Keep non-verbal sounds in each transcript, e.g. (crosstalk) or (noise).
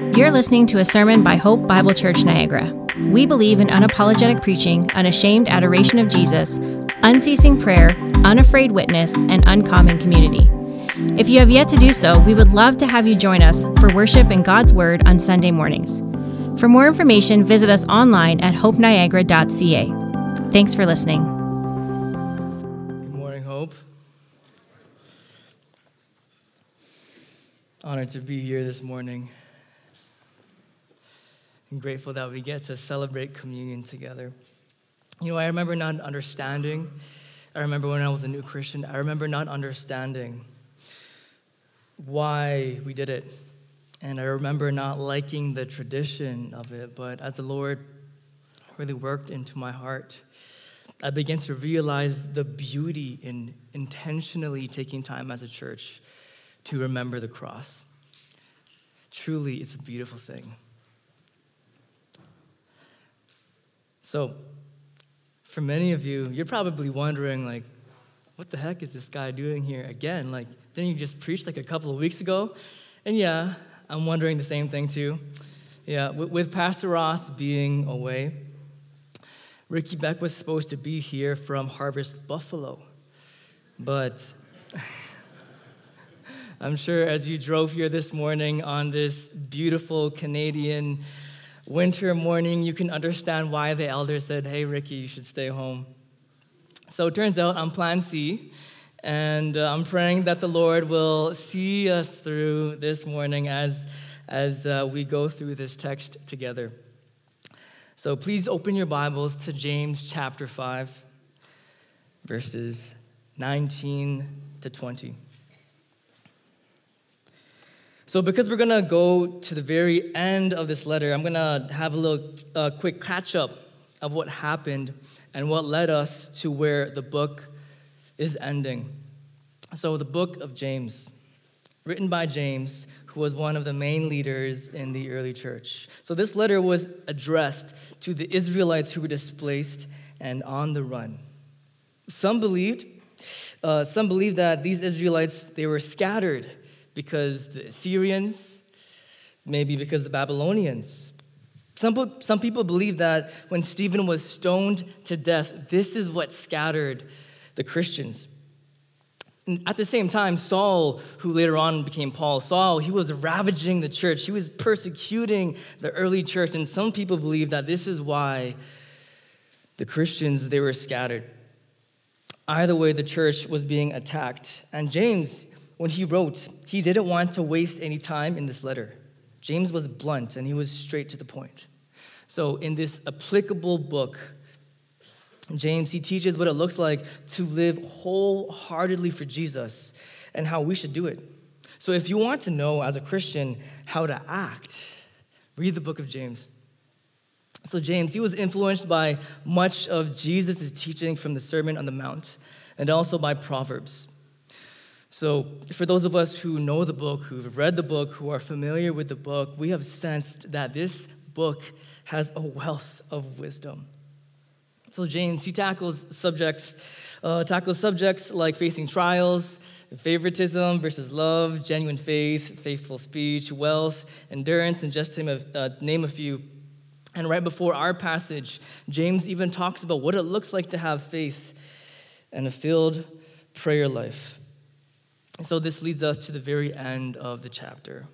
You're listening to a sermon by Hope Bible Church Niagara. We believe in unapologetic preaching, unashamed adoration of Jesus, unceasing prayer, unafraid witness, and uncommon community. If you have yet to do so, we would love to have you join us for worship in God's Word on Sunday mornings. For more information, visit us online at hopeniagara.ca. Thanks for listening. Good morning, Hope. Honored to be here this morning. I'm grateful that we get to celebrate communion together. You know, I remember not understanding. I remember when I was a new Christian, I remember not understanding why we did it. And I remember not liking the tradition of it, but as the Lord really worked into my heart, I began to realize the beauty in intentionally taking time as a church to remember the cross. Truly, it's a beautiful thing. So, for many of you, you're probably wondering, like, what the heck is this guy doing here again? Like, didn't you just preach like a couple of weeks ago? And yeah, I'm wondering the same thing too. Yeah, with, Pastor Ross being away, Ricky Beck was supposed to be here from Harvest Buffalo. But (laughs) I'm sure as you drove here this morning on this beautiful Canadian winter morning, you can understand why the elder said, Hey, Ricky, you should stay home. So it turns out I'm plan C, and uh, I'm praying that the Lord will see us through this morning as, as uh, we go through this text together. So please open your Bibles to James chapter 5, verses 19 to 20. So, because we're going to go to the very end of this letter, I'm going to have a little uh, quick catch up of what happened and what led us to where the book is ending. So, the book of James, written by James, who was one of the main leaders in the early church. So, this letter was addressed to the Israelites who were displaced and on the run. Some believed, uh, some believed that these Israelites they were scattered because the Assyrians, maybe because the Babylonians. Some, some people believe that when Stephen was stoned to death, this is what scattered the Christians. And at the same time, Saul, who later on became Paul, Saul, he was ravaging the church. He was persecuting the early church. And some people believe that this is why the Christians, they were scattered. Either way, the church was being attacked. And James, when he wrote, he didn't want to waste any time in this letter. James was blunt and he was straight to the point. So, in this applicable book, James, he teaches what it looks like to live wholeheartedly for Jesus and how we should do it. So, if you want to know as a Christian how to act, read the book of James. So, James, he was influenced by much of Jesus' teaching from the Sermon on the Mount and also by Proverbs. So, for those of us who know the book, who've read the book, who are familiar with the book, we have sensed that this book has a wealth of wisdom. So, James, he tackles subjects, uh, tackles subjects like facing trials, favoritism versus love, genuine faith, faithful speech, wealth, endurance, and just to uh, name a few. And right before our passage, James even talks about what it looks like to have faith and a filled prayer life. So this leads us to the very end of the chapter.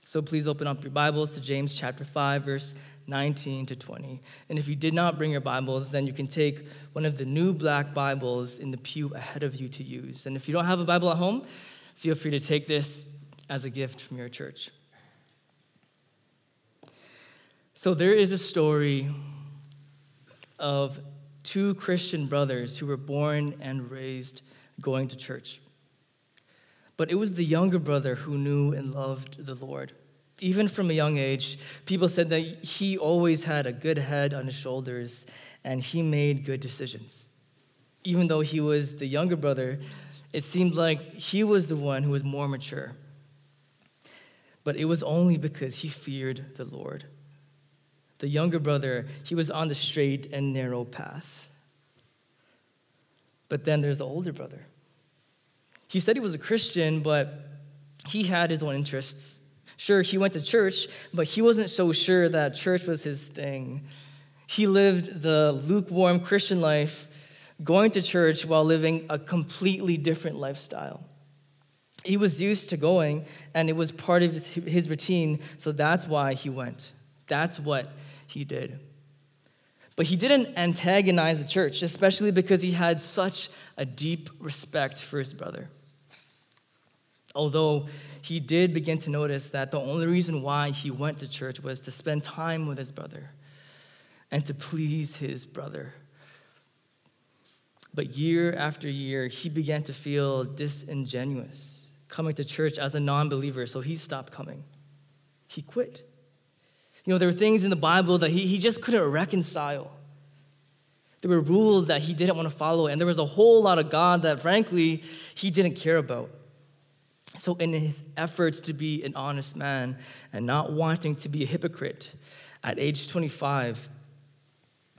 So please open up your Bibles to James chapter 5, verse 19 to 20. And if you did not bring your Bibles, then you can take one of the new black Bibles in the pew ahead of you to use. And if you don't have a Bible at home, feel free to take this as a gift from your church. So there is a story of two Christian brothers who were born and raised going to church. But it was the younger brother who knew and loved the Lord. Even from a young age, people said that he always had a good head on his shoulders and he made good decisions. Even though he was the younger brother, it seemed like he was the one who was more mature. But it was only because he feared the Lord. The younger brother, he was on the straight and narrow path. But then there's the older brother he said he was a Christian, but he had his own interests. Sure, he went to church, but he wasn't so sure that church was his thing. He lived the lukewarm Christian life, going to church while living a completely different lifestyle. He was used to going, and it was part of his routine, so that's why he went. That's what he did. But he didn't antagonize the church, especially because he had such a deep respect for his brother. Although he did begin to notice that the only reason why he went to church was to spend time with his brother and to please his brother. But year after year, he began to feel disingenuous coming to church as a non believer, so he stopped coming. He quit. You know, there were things in the Bible that he, he just couldn't reconcile. There were rules that he didn't want to follow, and there was a whole lot of God that, frankly, he didn't care about. So, in his efforts to be an honest man and not wanting to be a hypocrite, at age 25,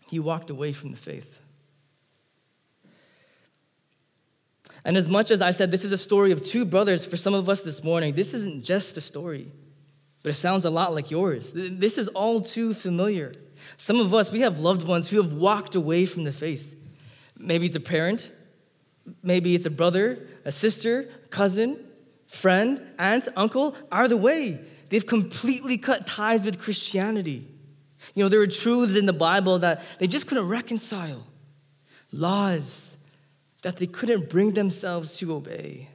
he walked away from the faith. And as much as I said this is a story of two brothers for some of us this morning, this isn't just a story, but it sounds a lot like yours. This is all too familiar. Some of us, we have loved ones who have walked away from the faith. Maybe it's a parent, maybe it's a brother, a sister, cousin, friend, aunt, uncle, are the way, they've completely cut ties with Christianity. You know, there are truths in the Bible that they just couldn't reconcile, laws that they couldn't bring themselves to obey.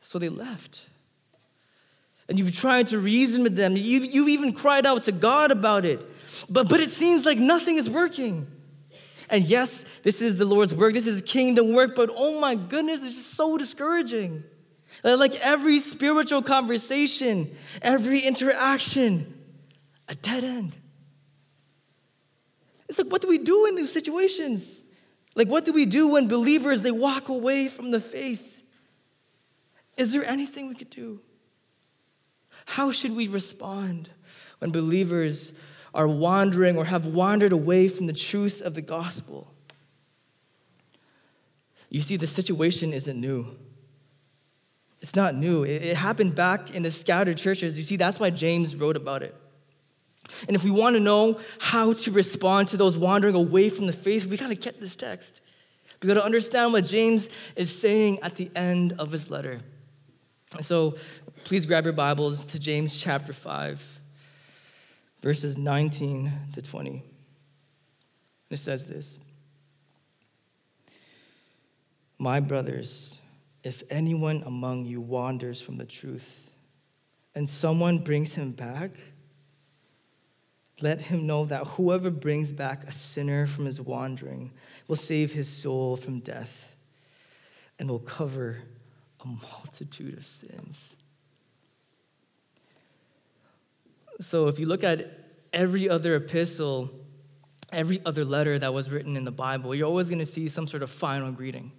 So they left. And you've tried to reason with them. You've, you've even cried out to God about it. But, but it seems like nothing is working. And yes, this is the Lord's work, this is kingdom work, but oh my goodness, it's just so discouraging. Like every spiritual conversation, every interaction, a dead end. It's like, what do we do in these situations? Like, what do we do when believers they walk away from the faith? Is there anything we could do? How should we respond when believers are wandering or have wandered away from the truth of the gospel? You see, the situation isn't new. It's not new. It, happened back in the scattered churches. You see, that's why James wrote about it. And if we want to know how to respond to those wandering away from the faith, we got to get this text. We got to understand what James is saying at the end of his letter. So please grab your Bibles to James chapter 5, verses 19 to 20. It says this My brothers, if anyone among you wanders from the truth and someone brings him back, let him know that whoever brings back a sinner from his wandering will save his soul from death and will cover a multitude of sins. So if you look at every other epistle, every other letter that was written in the Bible, you're always going to see some sort of final greeting.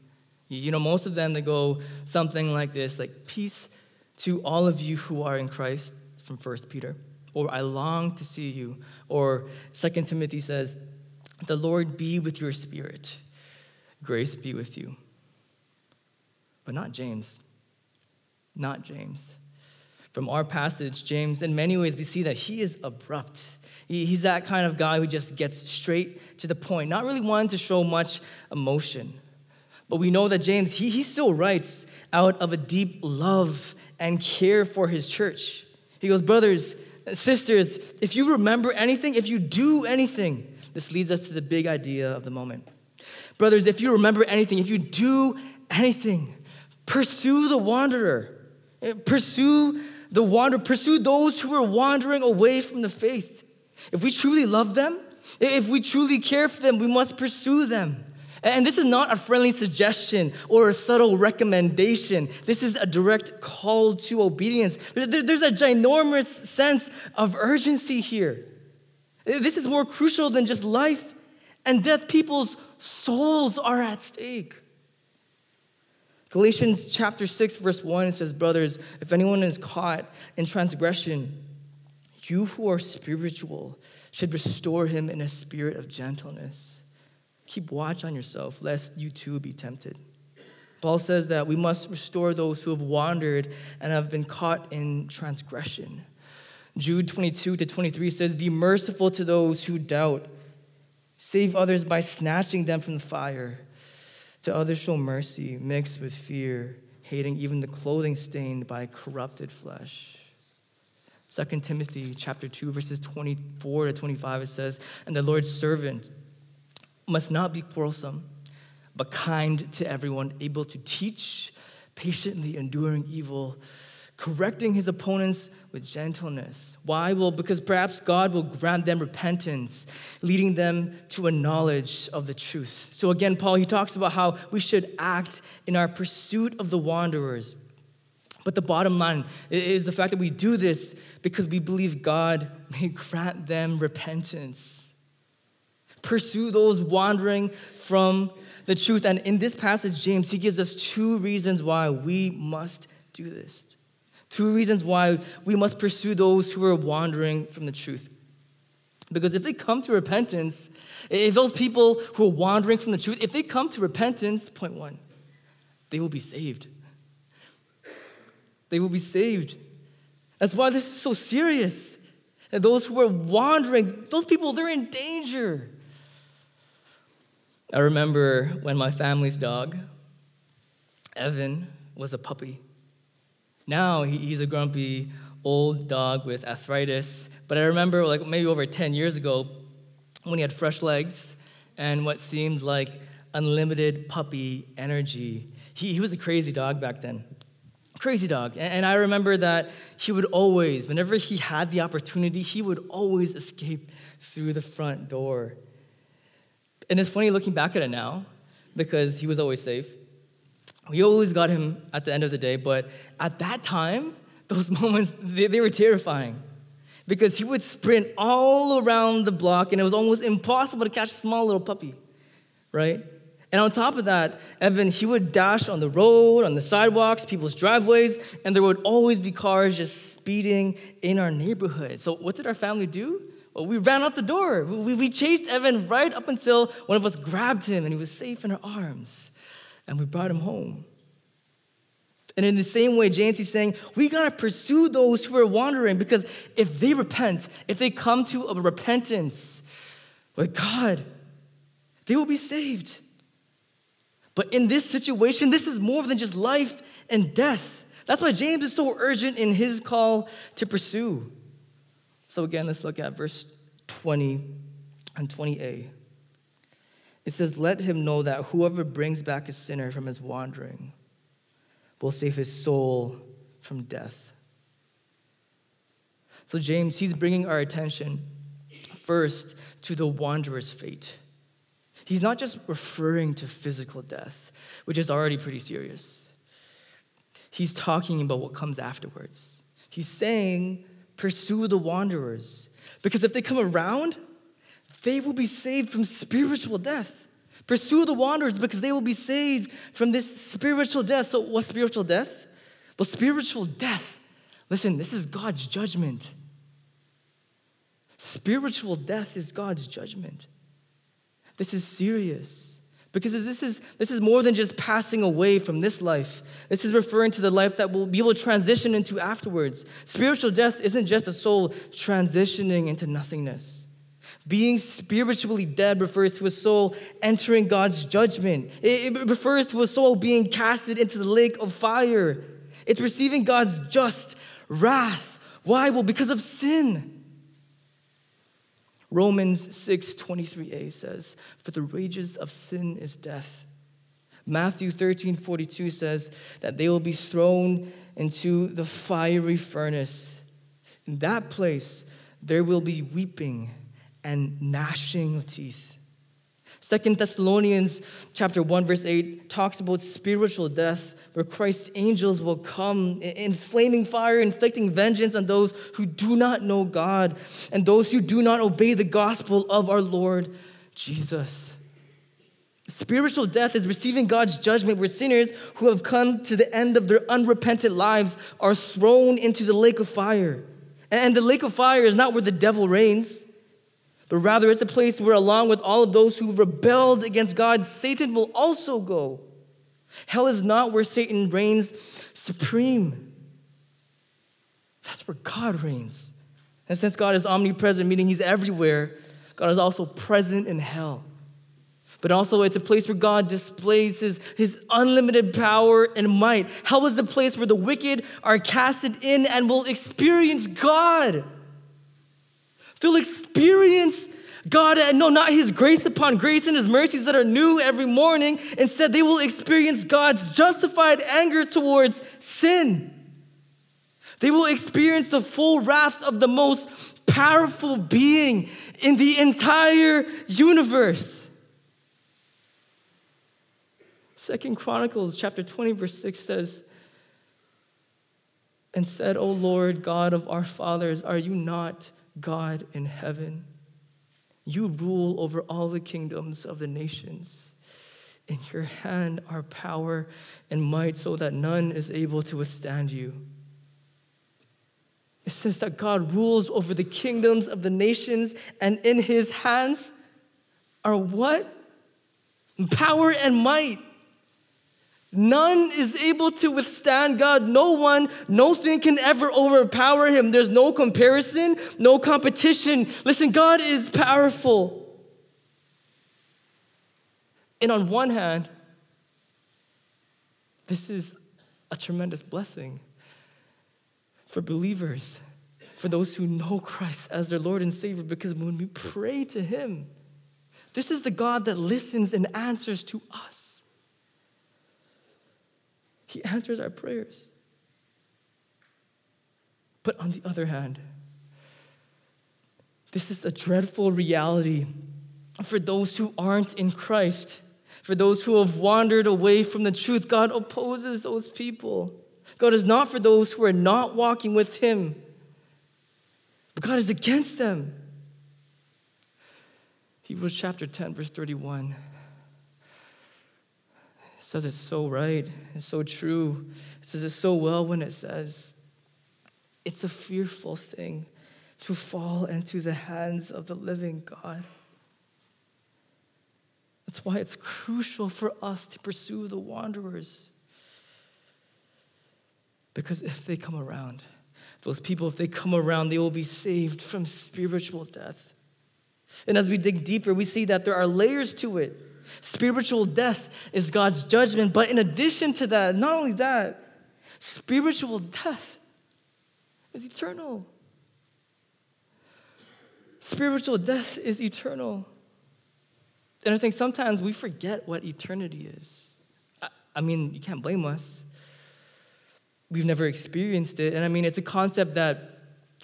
You know, most of them, they go something like this, like, peace to all of you who are in Christ, from 1 Peter, or I long to see you, or 2 Timothy says, the Lord be with your spirit, grace be with you. But not James. Not James. From our passage, James, in many ways, we see that he is abrupt. He's that kind of guy who just gets straight to the point, not really wanting to show much emotion. But we know that James, he, he still writes out of a deep love and care for his church. He goes, Brothers, sisters, if you remember anything, if you do anything, this leads us to the big idea of the moment. Brothers, if you remember anything, if you do anything, pursue the wanderer. Pursue the wanderer. Pursue those who are wandering away from the faith. If we truly love them, if we truly care for them, we must pursue them. And this is not a friendly suggestion or a subtle recommendation. This is a direct call to obedience. There's a ginormous sense of urgency here. This is more crucial than just life and death. People's souls are at stake. Galatians chapter 6, verse 1 says, Brothers, if anyone is caught in transgression, you who are spiritual should restore him in a spirit of gentleness. Keep watch on yourself, lest you too be tempted. Paul says that we must restore those who have wandered and have been caught in transgression. Jude 22 to 23 says, Be merciful to those who doubt, save others by snatching them from the fire. To others, show mercy mixed with fear, hating even the clothing stained by corrupted flesh. 2 Timothy chapter 2 verses 24 to 25 it says, "And the Lord's servant must not be quarrelsome, but kind to everyone, able to teach, patiently enduring evil, correcting his opponents with gentleness. Why? Well, because perhaps God will grant them repentance, leading them to a knowledge of the truth. So again, Paul, he talks about how we should act in our pursuit of the wanderers. But the bottom line is the fact that we do this because we believe God may (laughs) grant them repentance. Pursue those wandering from the truth. And in this passage, James, he gives us two reasons why we must do this. Two reasons why we must pursue those who are wandering from the truth. Because if they come to repentance, if those people who are wandering from the truth, if they come to repentance, point one, they will be saved. They will be saved. That's why this is so serious. And those who are wandering, those people, they're in danger. I remember when my family's dog, Evan, was a puppy. Now he's a grumpy old dog with arthritis. But I remember, like maybe over 10 years ago, when he had fresh legs and what seemed like unlimited puppy energy. He, he was a crazy dog back then. Crazy dog. And, and I remember that he would always, whenever he had the opportunity, he would always escape through the front door. And it's funny looking back at it now because he was always safe. We always got him at the end of the day, but at that time, (laughs) those moments, they, they were terrifying because he would sprint all around the block and it was almost impossible to catch a small little puppy, right? And on top of that, Evan, he would dash on the road, on the sidewalks, people's driveways, and there would always be cars just speeding in our neighborhood. So, what did our family do? We ran out the door. We, we chased Evan right up until one of us grabbed him and he was safe in our arms and we brought him home. And in the same way, James is saying, we got to pursue those who are wandering because if they repent, if they come to a repentance with God, they will be saved. But in this situation, this is more than just life and death. That's why James is so urgent in his call to pursue. So, again, let's look at verse 20 and 20a. It says, Let him know that whoever brings back a sinner from his wandering will save his soul from death. So, James, he's bringing our attention first to the wanderer's fate. He's not just referring to physical death, which is already pretty serious. He's talking about what comes afterwards. He's saying, pursue the wanderers. Because if they come around, they will be saved from spiritual death. Pursue the wanderers because they will be saved from this spiritual death. So, what spiritual death? Well, spiritual death, listen, this is God's judgment. Spiritual death is God's judgment. This is serious. Because this is, this is more than just passing away from this life. This is referring to the life that we'll be able to transition into afterwards. Spiritual death isn't just a soul transitioning into nothingness. Being spiritually dead refers to a soul entering God's judgment. It, refers to a soul being casted into the lake of fire. It's receiving God's just wrath. Why? Well, because of sin. Romans 6 23a says, For the wages of sin is death. Matthew 13 42 says that they will be thrown into the fiery furnace. In that place, there will be weeping and gnashing of teeth. Second Thessalonians chapter 1 verse 8 talks about spiritual death where Christ's angels will come in flaming fire inflicting vengeance on those who do not know God and those who do not obey the gospel of our Lord Jesus. Spiritual death is receiving God's judgment where sinners who have come to the end of their unrepentant lives are thrown into the lake of fire. And the lake of fire is not where the devil reigns but rather it's a place where, along with all of those who rebelled against God, Satan will also go. Hell is not where Satan reigns supreme. That's where God reigns. And since God is omnipresent, meaning he's everywhere, God is also present in hell. But also, it's a place where God displays his, his unlimited power and might. Hell is the place where the wicked are casted in and will experience God. They'll experience God, no, not his grace upon grace and his mercies that are new every morning. Instead, they will experience God's justified anger towards sin. They will experience the full wrath of the most powerful being in the entire universe. Second Chronicles chapter 20, verse 6 says, and said, O Lord God of our fathers, are you not God in heaven? You rule over all the kingdoms of the nations. In your hand are power and might, so that none is able to withstand you. It says that God rules over the kingdoms of the nations, and in his hands are what? Power and might. None is able to withstand God. No one, nothing can ever overpower him. There's no comparison, no competition. Listen, God is powerful. And on one hand, this is a tremendous blessing for believers, for those who know Christ as their Lord and Savior, because when we pray to Him, this is the God that listens and answers to us. He answers our prayers. But on the other hand, this is a dreadful reality for those who aren't in Christ, for those who have wandered away from the truth. God opposes those people. God is not for those who are not walking with Him, but God is against them. Hebrews chapter 10, verse 31 says it's so right, it's so true. It says it so well when it says, it's a fearful thing to fall into the hands of the living God. That's why it's crucial for us to pursue the wanderers. Because if they come around, those people, if they come around, they will be saved from spiritual death. And as we dig deeper, we see that there are layers to it. Spiritual death is God's judgment. But in addition to that, not only that, spiritual death is eternal. Spiritual death is eternal. And I think sometimes we forget what eternity is. I, I, mean, you can't blame us. We've never experienced it. And I mean, it's a concept that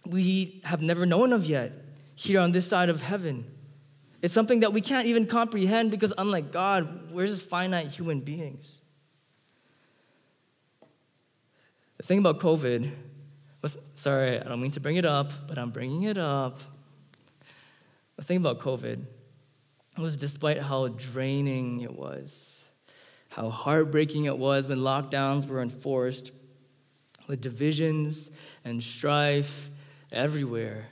we have never known of yet here on this side of heaven. It's something that we can't even comprehend because, unlike God, we're just finite human beings. The thing about COVID was, sorry, I don't mean to bring it up, but I'm bringing it up. The thing about COVID was despite how draining it was, how heartbreaking it was when lockdowns were enforced, with divisions and strife everywhere,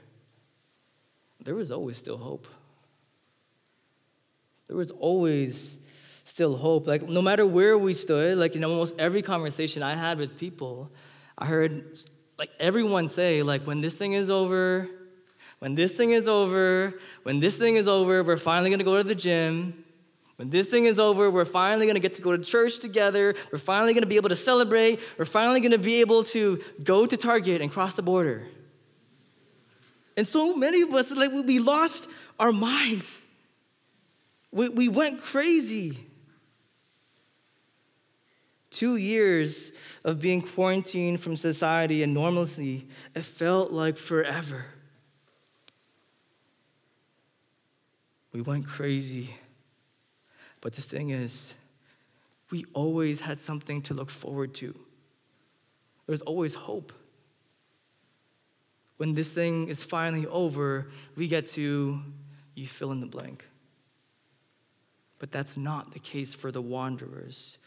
there was always still hope there was always still hope. Like, no matter where we stood, like in almost every conversation I had with people, I heard like everyone say, like, when this thing is over, when this thing is over, when this thing is over, we're finally gonna go to the gym. When this thing is over, we're finally gonna get to go to church together. We're finally gonna be able to celebrate. We're finally gonna be able to go to Target and cross the border. And so many of us, like, we lost our minds. We, we went crazy. Two years of being quarantined from society and normalcy, it felt like forever. We went crazy. But the thing is, we always had something to look forward to. There's always hope. When this thing is finally over, we get to, you fill in the blank. But that's not the case for the wanderers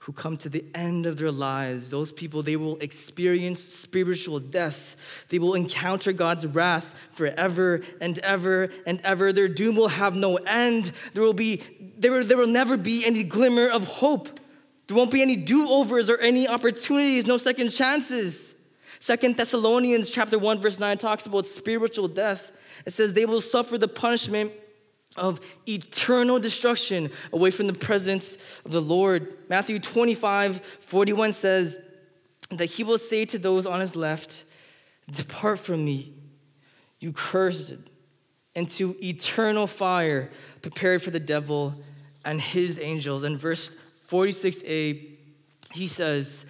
who come to the end of their lives. Those people, they will experience spiritual death. They will encounter God's wrath forever and ever and ever. Their doom will have no end. There will, be, there, will, there will never be any glimmer of hope. There won't be any do-overs or any opportunities, no second chances. Second Thessalonians chapter 1 verse 9 talks about spiritual death. It says they will suffer the punishment of eternal destruction away from the presence of the Lord. Matthew 25, 41 says that he will say to those on his left, Depart from me, you cursed, into eternal fire prepared for the devil and his angels. In verse 46a, he says,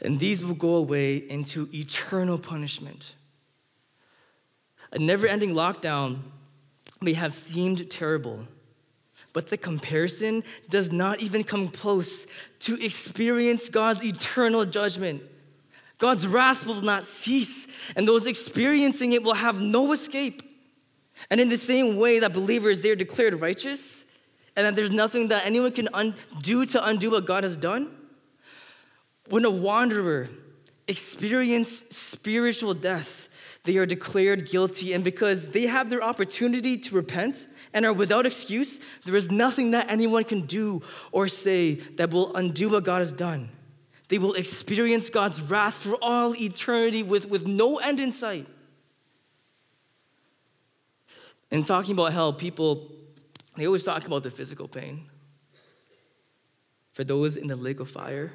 And these will go away into eternal punishment. A never ending lockdown may have seemed terrible, but the comparison does not even come close to experience God's eternal judgment. God's wrath will not cease, and those experiencing it will have no escape. And in the same way that believers, they're declared righteous, and that there's nothing that anyone can un- do to undo what God has done, when a wanderer experiences spiritual death, they are declared guilty. And because they have their opportunity to repent and are without excuse, there is nothing that anyone can do or say that will undo what God has done. They will experience God's wrath for all eternity with, with no end in sight. In talking about hell, people, they always talk about the physical pain. For those in the lake of fire,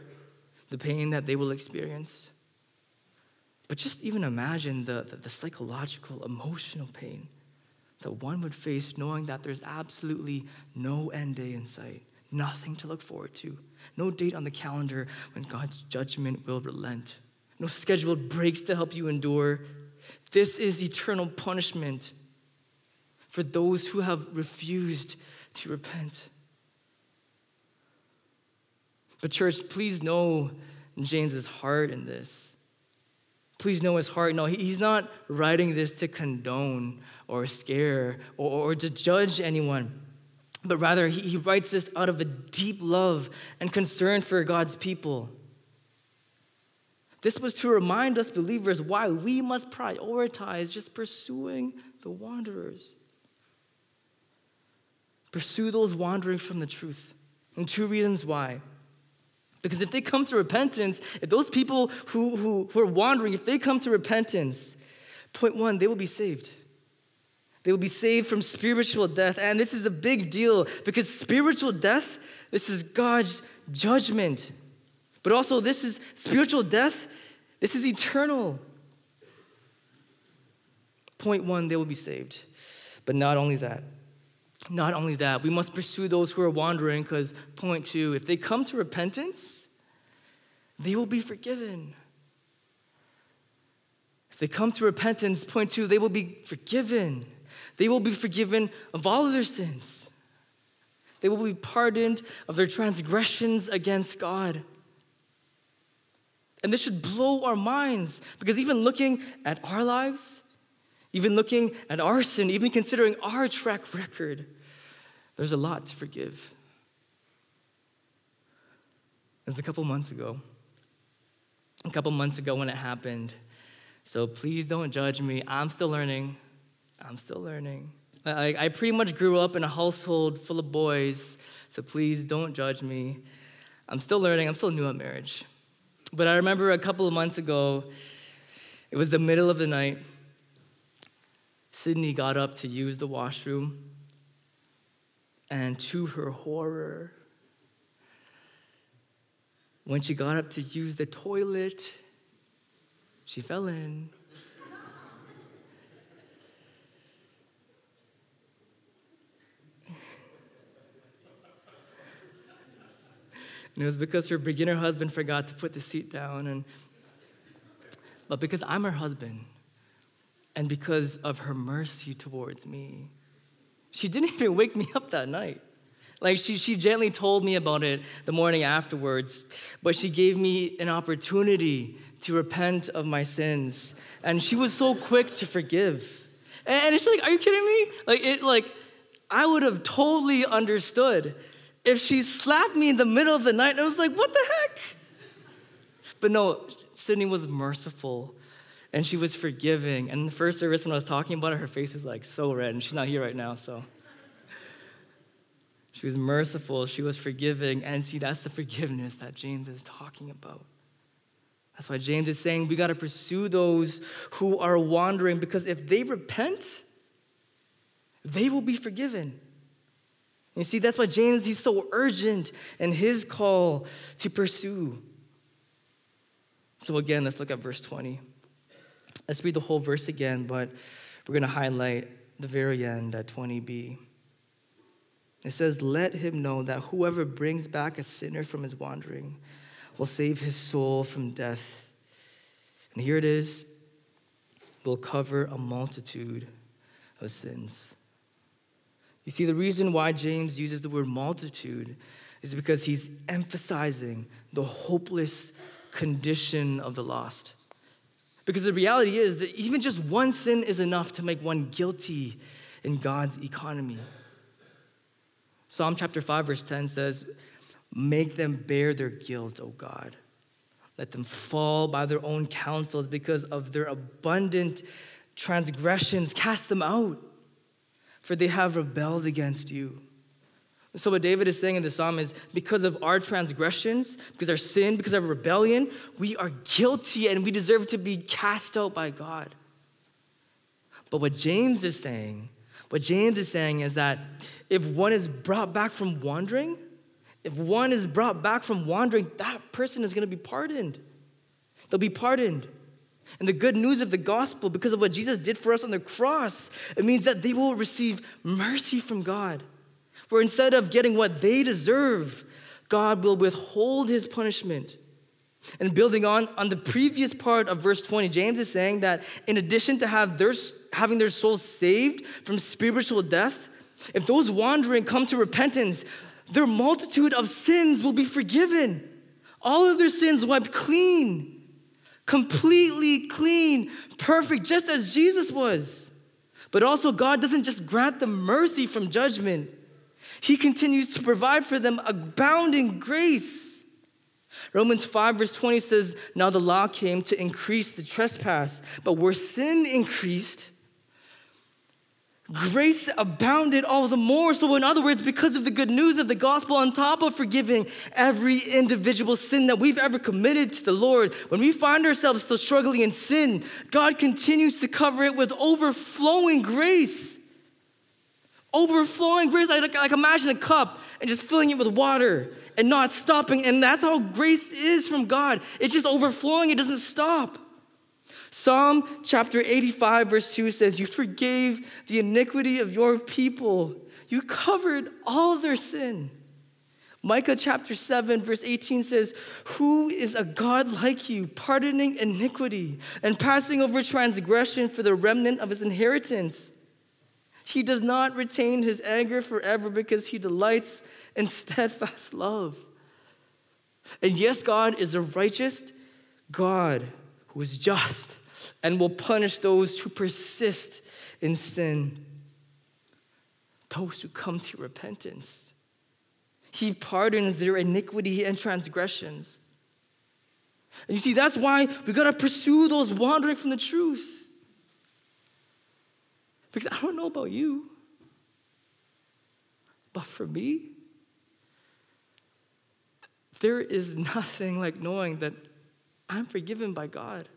the pain that they will experience. But just even imagine the, the, the, psychological, emotional pain that one would face knowing that there's absolutely no end day in sight, nothing to look forward to, no date on the calendar when God's judgment will relent, no scheduled breaks to help you endure. This is eternal punishment for those who have refused to repent. But, church, please know James's heart in this. Please know his heart. No, he's not writing this to condone or scare or, or to judge anyone, but rather he, he writes this out of a deep love and concern for God's people. This was to remind us believers why we must prioritize just pursuing the wanderers. Pursue those wandering from the truth. And two reasons why. Because if they come to repentance, if those people who, who, who are wandering, if they come to repentance, point one, they will be saved. They will be saved from spiritual death. And this is a big deal because spiritual death, this is God's judgment. But also, this is spiritual death, this is eternal. Point one, they will be saved. But not only that, not only that, we must pursue those who are wandering because, point two, if they come to repentance, they will be forgiven. If they come to repentance, point two, they will be forgiven. They will be forgiven of all of their sins. They will be pardoned of their transgressions against God. And this should blow our minds because even looking at our lives, even looking at our sin, even considering our track record, there's a lot to forgive. It was a couple months ago. A couple months ago when it happened. So please don't judge me. I'm still learning. I'm still learning. I, I pretty much grew up in a household full of boys, so please don't judge me. I'm still learning. I'm still new at marriage. But I remember a couple of months ago, it was the middle of the night. Sydney got up to use the washroom. And to her horror, when she got up to use the toilet, she fell in. And it was because her beginner husband forgot to put the seat down. And, but because I'm her husband, and because of her mercy towards me, she didn't even wake me up that night. Like, she, she gently told me about it the morning afterwards, but she gave me an opportunity to repent of my sins. And she was so quick to forgive. And it's like, are you kidding me? Like, it, like, I would have totally understood if she slapped me in the middle of the night and I was like, what the heck? But no, Sydney was merciful and she was forgiving. And the first service, when I was talking about it, her face was like so red, and she's not here right now, so. She was merciful. She was forgiving. And see, that's the forgiveness that James is talking about. That's why James is saying we got to pursue those who are wandering because if they repent, they will be forgiven. You see, that's why James, he's so urgent in his call to pursue. So, again, let's look at verse 20. Let's read the whole verse again, but we're going to highlight the very end at 20b. It says, Let him know that whoever brings back a sinner from his wandering will save his soul from death. And here it is will cover a multitude of sins. You see, the reason why James uses the word multitude is because he's emphasizing the hopeless condition of the lost. Because the reality is that even just one sin is enough to make one guilty in God's economy. Psalm chapter 5, verse 10 says, Make them bear their guilt, O God. Let them fall by their own counsels because of their abundant transgressions. Cast them out, for they have rebelled against you. So, what David is saying in the psalm is because of our transgressions, because our sin, because of our rebellion, we are guilty and we deserve to be cast out by God. But what James is saying, what James is saying is that if one is brought back from wandering, if one is brought back from wandering, that person is going to be pardoned. They'll be pardoned. And the good news of the gospel, because of what Jesus did for us on the cross, it means that they will receive mercy from God. Where instead of getting what they deserve, God will withhold his punishment. And building on, on the previous part of verse 20, James is saying that in addition to have their, having their souls saved from spiritual death, if those wandering come to repentance, their multitude of sins will be forgiven. All of their sins wiped clean, completely clean, perfect, just as Jesus was. But also, God doesn't just grant them mercy from judgment, He continues to provide for them abounding grace. Romans 5, verse 20 says, Now the law came to increase the trespass, but where sin increased, grace abounded all the more. So, in other words, because of the good news of the gospel, on top of forgiving every individual sin that we've ever committed to the Lord, when we find ourselves still struggling in sin, God continues to cover it with overflowing grace. Overflowing grace. Like, like imagine a cup and just filling it with water and not stopping. And that's how grace is from God. It's just overflowing, it doesn't stop. Psalm chapter 85, verse 2 says, You forgave the iniquity of your people, you covered all their sin. Micah chapter 7, verse 18 says, Who is a God like you, pardoning iniquity and passing over transgression for the remnant of his inheritance? He does not retain his anger forever because he delights in steadfast love. And yes, God is a righteous God who is just and will punish those who persist in sin, those who come to repentance. He pardons their iniquity and transgressions. And you see, that's why we gotta pursue those wandering from the truth. Because I don't know about you, but for me, there is nothing like knowing that I'm forgiven by God.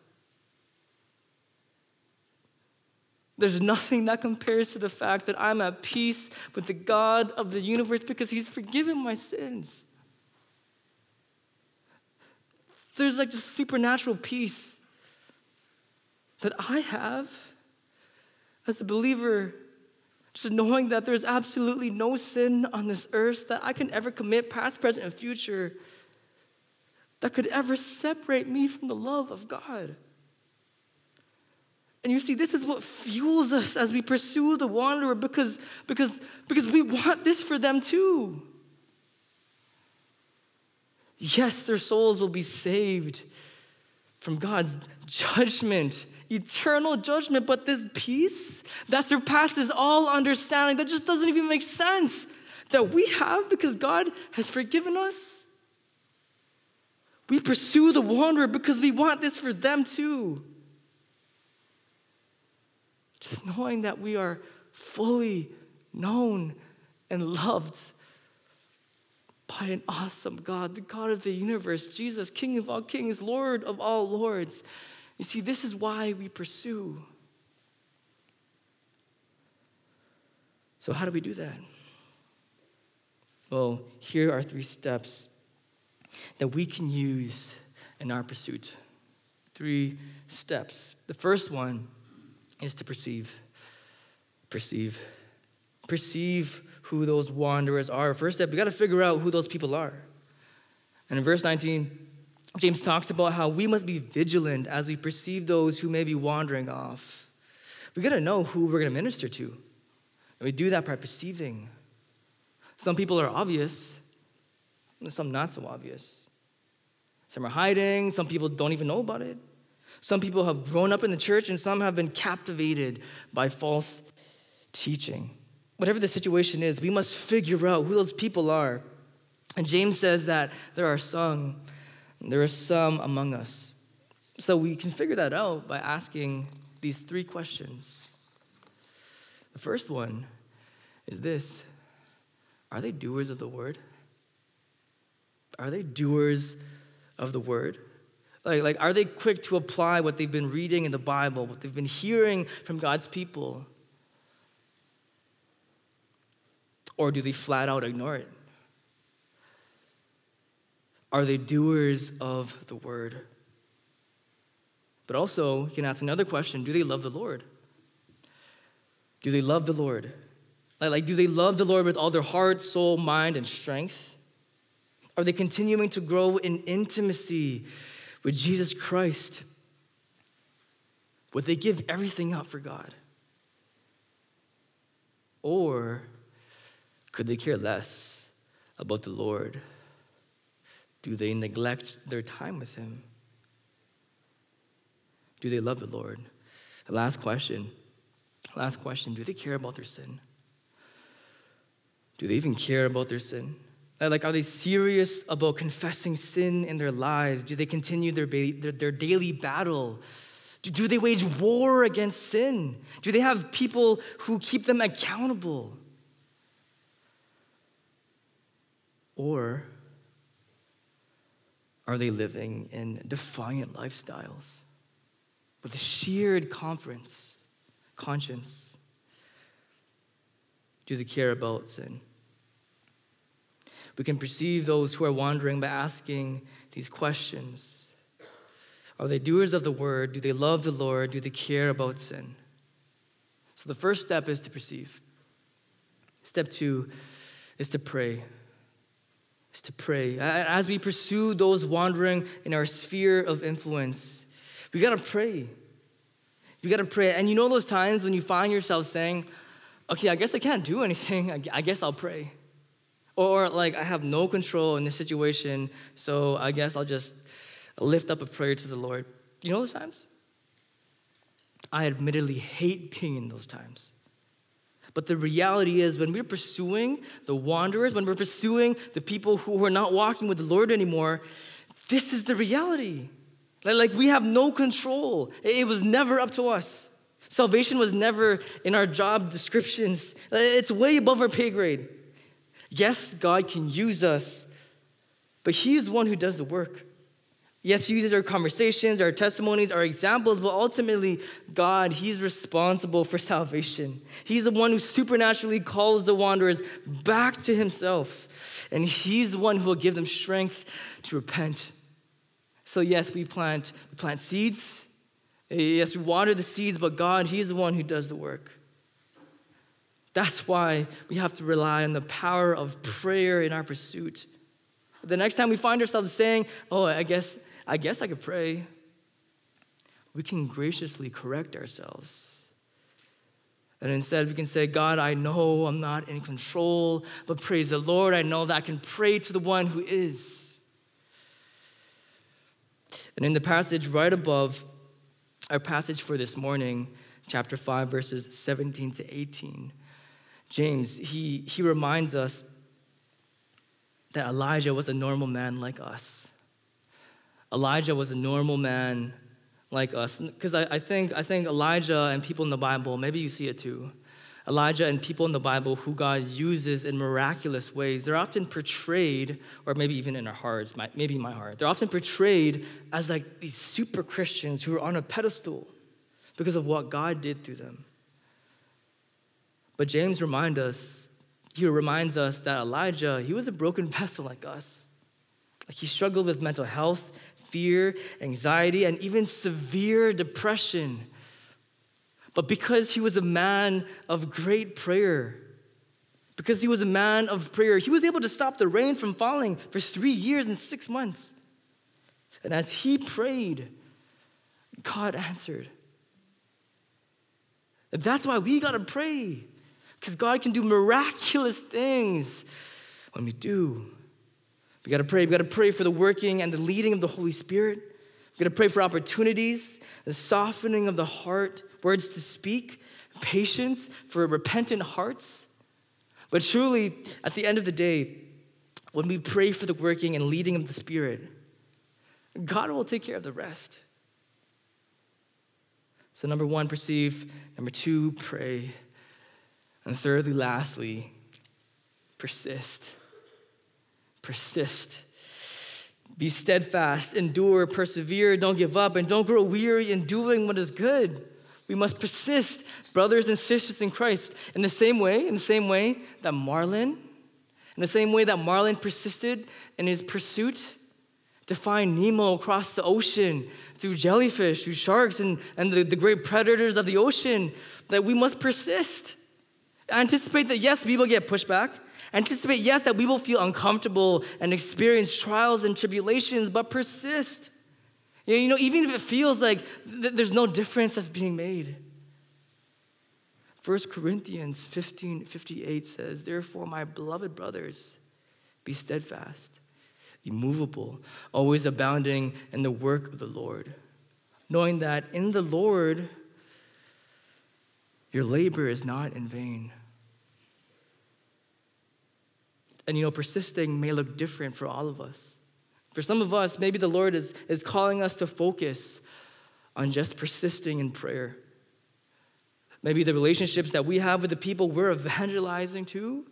There's nothing that compares to the fact that I'm at peace with the God of the universe because He's forgiven my sins. There's like just supernatural peace that I have as a believer, just knowing that there's absolutely no sin on this earth that I can ever commit, past, present, and future, that could ever separate me from the love of God. And you see, this is what fuels us as we pursue the wanderer because, because, because we want this for them too. Yes, their souls will be saved from God's judgment, eternal judgment, but this peace that surpasses all understanding, that just doesn't even make sense, that we have because God has forgiven us. We pursue the wanderer because we want this for them too. Just knowing that we are fully known and loved by an awesome God, the God of the universe, Jesus, King of all kings, Lord of all lords. You see, this is why we pursue. So, how do we do that? Well, here are three steps that we can use in our pursuit. Three steps. The first one is to perceive. Perceive. Perceive who those wanderers are. First step, we got to figure out who those people are. And in verse 19, James talks about how we must be vigilant as we perceive those who may be wandering off. We got to know who we're going to minister to. And we do that by perceiving. Some people are obvious, some not so obvious. Some are hiding, some people don't even know about it. Some people have grown up in the church, and some have been captivated by false teaching. Whatever the situation is, we must figure out who those people are. And James says that there are some, there are some among us. So we can figure that out by asking these three questions. The first one is this Are they doers of the word? Are they doers of the word? Like, like, are they quick to apply what they've been reading in the Bible, what they've been hearing from God's people? Or do they flat out ignore it? Are they doers of the word? But also, you can ask another question do they love the Lord? Do they love the Lord? Like, like, do they love the Lord with all their heart, soul, mind, and strength? Are they continuing to grow in intimacy with Jesus Christ? Would they give everything up for God? Or could they care less about the Lord? Do they neglect their time with Him? Do they love the Lord? The last question. Last question Do they care about their sin? Do they even care about their sin? Uh, like, are they serious about confessing sin in their lives? Do they continue their, their, their daily battle? Do, do they wage war against sin? Do they have people who keep them accountable? Or are they living in defiant lifestyles with a sheared conference, conscience? Do they care about sin? We can perceive those who are wandering by asking these questions Are they doers of the word? Do they love the Lord? Do they care about sin? So the first step is to perceive. Step two is to pray. Is to pray. As we pursue those wandering in our sphere of influence, we gotta pray. We gotta pray. And you know those times when you find yourself saying, okay, I guess I can't do anything. I guess I'll pray. Or like, I have no control in this situation, so I guess I'll just lift up a prayer to the Lord. You know those times? I admittedly hate being in those times. But the reality is, when we're pursuing the wanderers, when we're pursuing the people who are not walking with the Lord anymore, this is the reality. Like, we have no control. It was never up to us. Salvation was never in our job descriptions, it's way above our pay grade. Yes, God can use us, but He is the one who does the work. Yes, He uses our conversations, our testimonies, our examples, but ultimately, God, He's responsible for salvation. He's the one who supernaturally calls the wanderers back to Himself, and He's the one who will give them strength to repent. So, yes, we plant, we plant seeds. Yes, we water the seeds, but God, He's the one who does the work. That's why we have to rely on the power of prayer in our pursuit. The next time we find ourselves saying, "Oh, I guess I guess I could pray," we can graciously correct ourselves. And instead, we can say, God, I know I'm not in control, but praise the Lord, I know that I can pray to the one who is. And in the passage right above our passage for this morning, chapter 5, verses 17 to 18, James, he, he reminds us that Elijah was a normal man like us. Elijah was a normal man like us. Because I, I, think, I think Elijah and people in the Bible, maybe you see it too. Elijah and people in the Bible who God uses in miraculous ways, they're often portrayed, or maybe even in our hearts, maybe in my heart, they're often portrayed as like these super Christians who are on a pedestal because of what God did through them. But James remind us, he reminds us that Elijah, he was a broken (laughs) vessel like us. Like he struggled with mental health, fear, anxiety, and even severe depression but because he was a man of great prayer, because he was a man of prayer, he was able to stop the rain from falling for three years and six months. And as he prayed, God answered. That's why we got to pray, because God can do miraculous things when we do. We got to pray. We got to pray for the working and the leading of the Holy Spirit. We got to pray for opportunities, the softening of the heart words to speak, patience for repentant hearts. But truly, at the end of the day, when we pray for the working and leading of the Spirit, God will take care of the rest. So, number one, perceive. Number two, pray. And thirdly, lastly, persist. Persist. Be steadfast, endure, persevere, don't give up, and don't grow weary in doing what is good. We must persist, brothers and sisters in Christ, in the same way, in the same way that Marlin, in the same way that Marlin persisted in his pursuit to find Nemo across the ocean through jellyfish, through sharks, and, and the, the great predators of the ocean, that we must persist. Anticipate that, yes, we will get pushback. Anticipate, yes, that we will feel uncomfortable and experience trials and tribulations, but persist. You know, even if it feels like th- there's no difference that's being made. 1 Corinthians 15 58 says, Therefore, my beloved brothers, be steadfast, immovable, always abounding in the work of the Lord, knowing that in the Lord your labor is not in vain. And you know, persisting may look different for all of us. For some of us, maybe the Lord is, is calling us to focus on just persisting in prayer. Maybe the relationships that we have with the people we're (laughs) evangelizing to,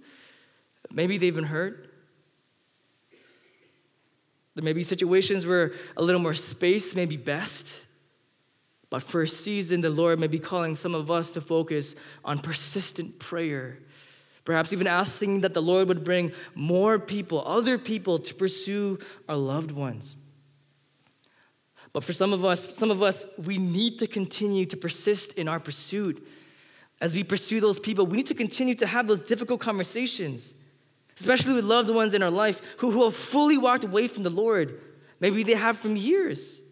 maybe they've been hurt. There may be situations where a little more space may be best. But for a season, the Lord may be calling some of us to focus on persistent prayer Perhaps even asking that the Lord would bring more people, other people, to pursue our loved ones. But for some of us, some of us, we need to continue to persist in our pursuit. As we pursue those people, we need to continue to have those difficult conversations, especially with loved ones in our life who, who have fully walked away from the Lord. Maybe they have from years.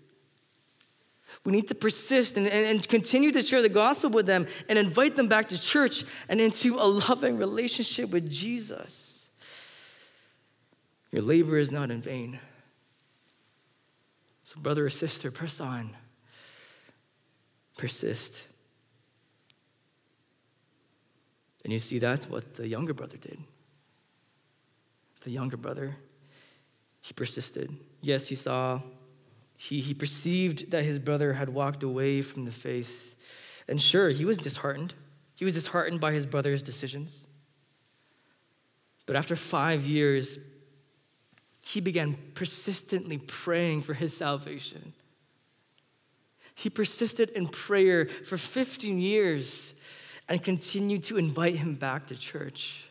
We need to persist and, and, and, continue to share the gospel with them and invite them back to church and into a loving relationship with Jesus. Your labor is not in vain. So, brother or sister, press on, persist. And you see, that's what the younger brother did. The younger brother, he persisted. Yes, he saw he, he perceived that his brother had walked away from the faith. And sure, he was disheartened. He was disheartened by his brother's decisions. But after five years, he began persistently praying for his salvation. He persisted in prayer for 15 years and continued to invite him back to church.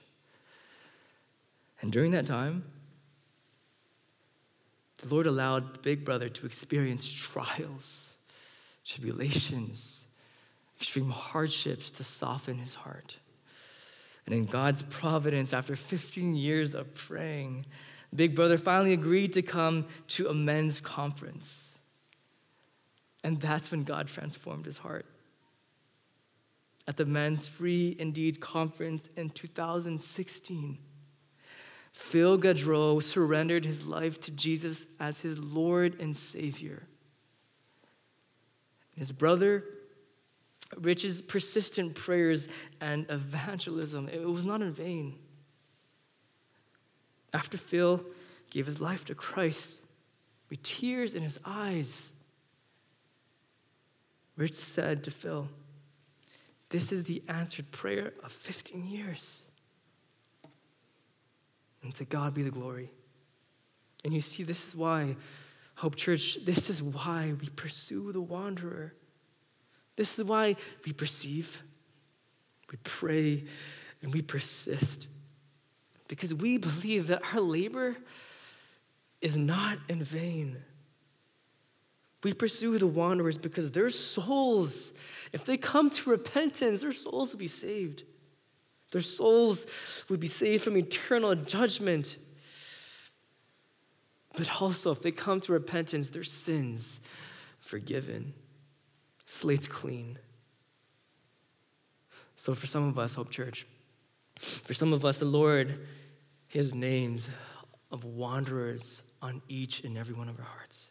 And during that time, the Lord allowed big brother to experience trials, tribulations, extreme hardships to soften his heart. And in God's providence, after 15 years of praying, Big Brother finally agreed to come to a men's conference. And that's when God transformed his heart. At the Men's Free Indeed conference in 2016, Phil Gaudreau surrendered his life to Jesus as his Lord and Savior. His brother, Rich's persistent prayers and evangelism, it was not in vain. After Phil gave his life to Christ, with tears in his eyes, Rich said to Phil, this is the answered prayer of 15 years. And to God be the glory. And you see, this is why, Hope Church, this is why we pursue the wanderer. This is why we perceive, we pray, and we persist. Because we believe that our labor is not in vain. We pursue the wanderers because their souls, if they come to repentance, their souls will be saved. Their souls would be saved from eternal judgment. But also, if they come to repentance, their sins forgiven, slates clean. So, for some of us, Hope Church, for some of us, the Lord, has names of wanderers on each and every one of our hearts.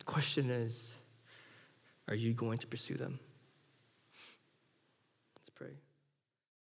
The question is are you going to pursue them?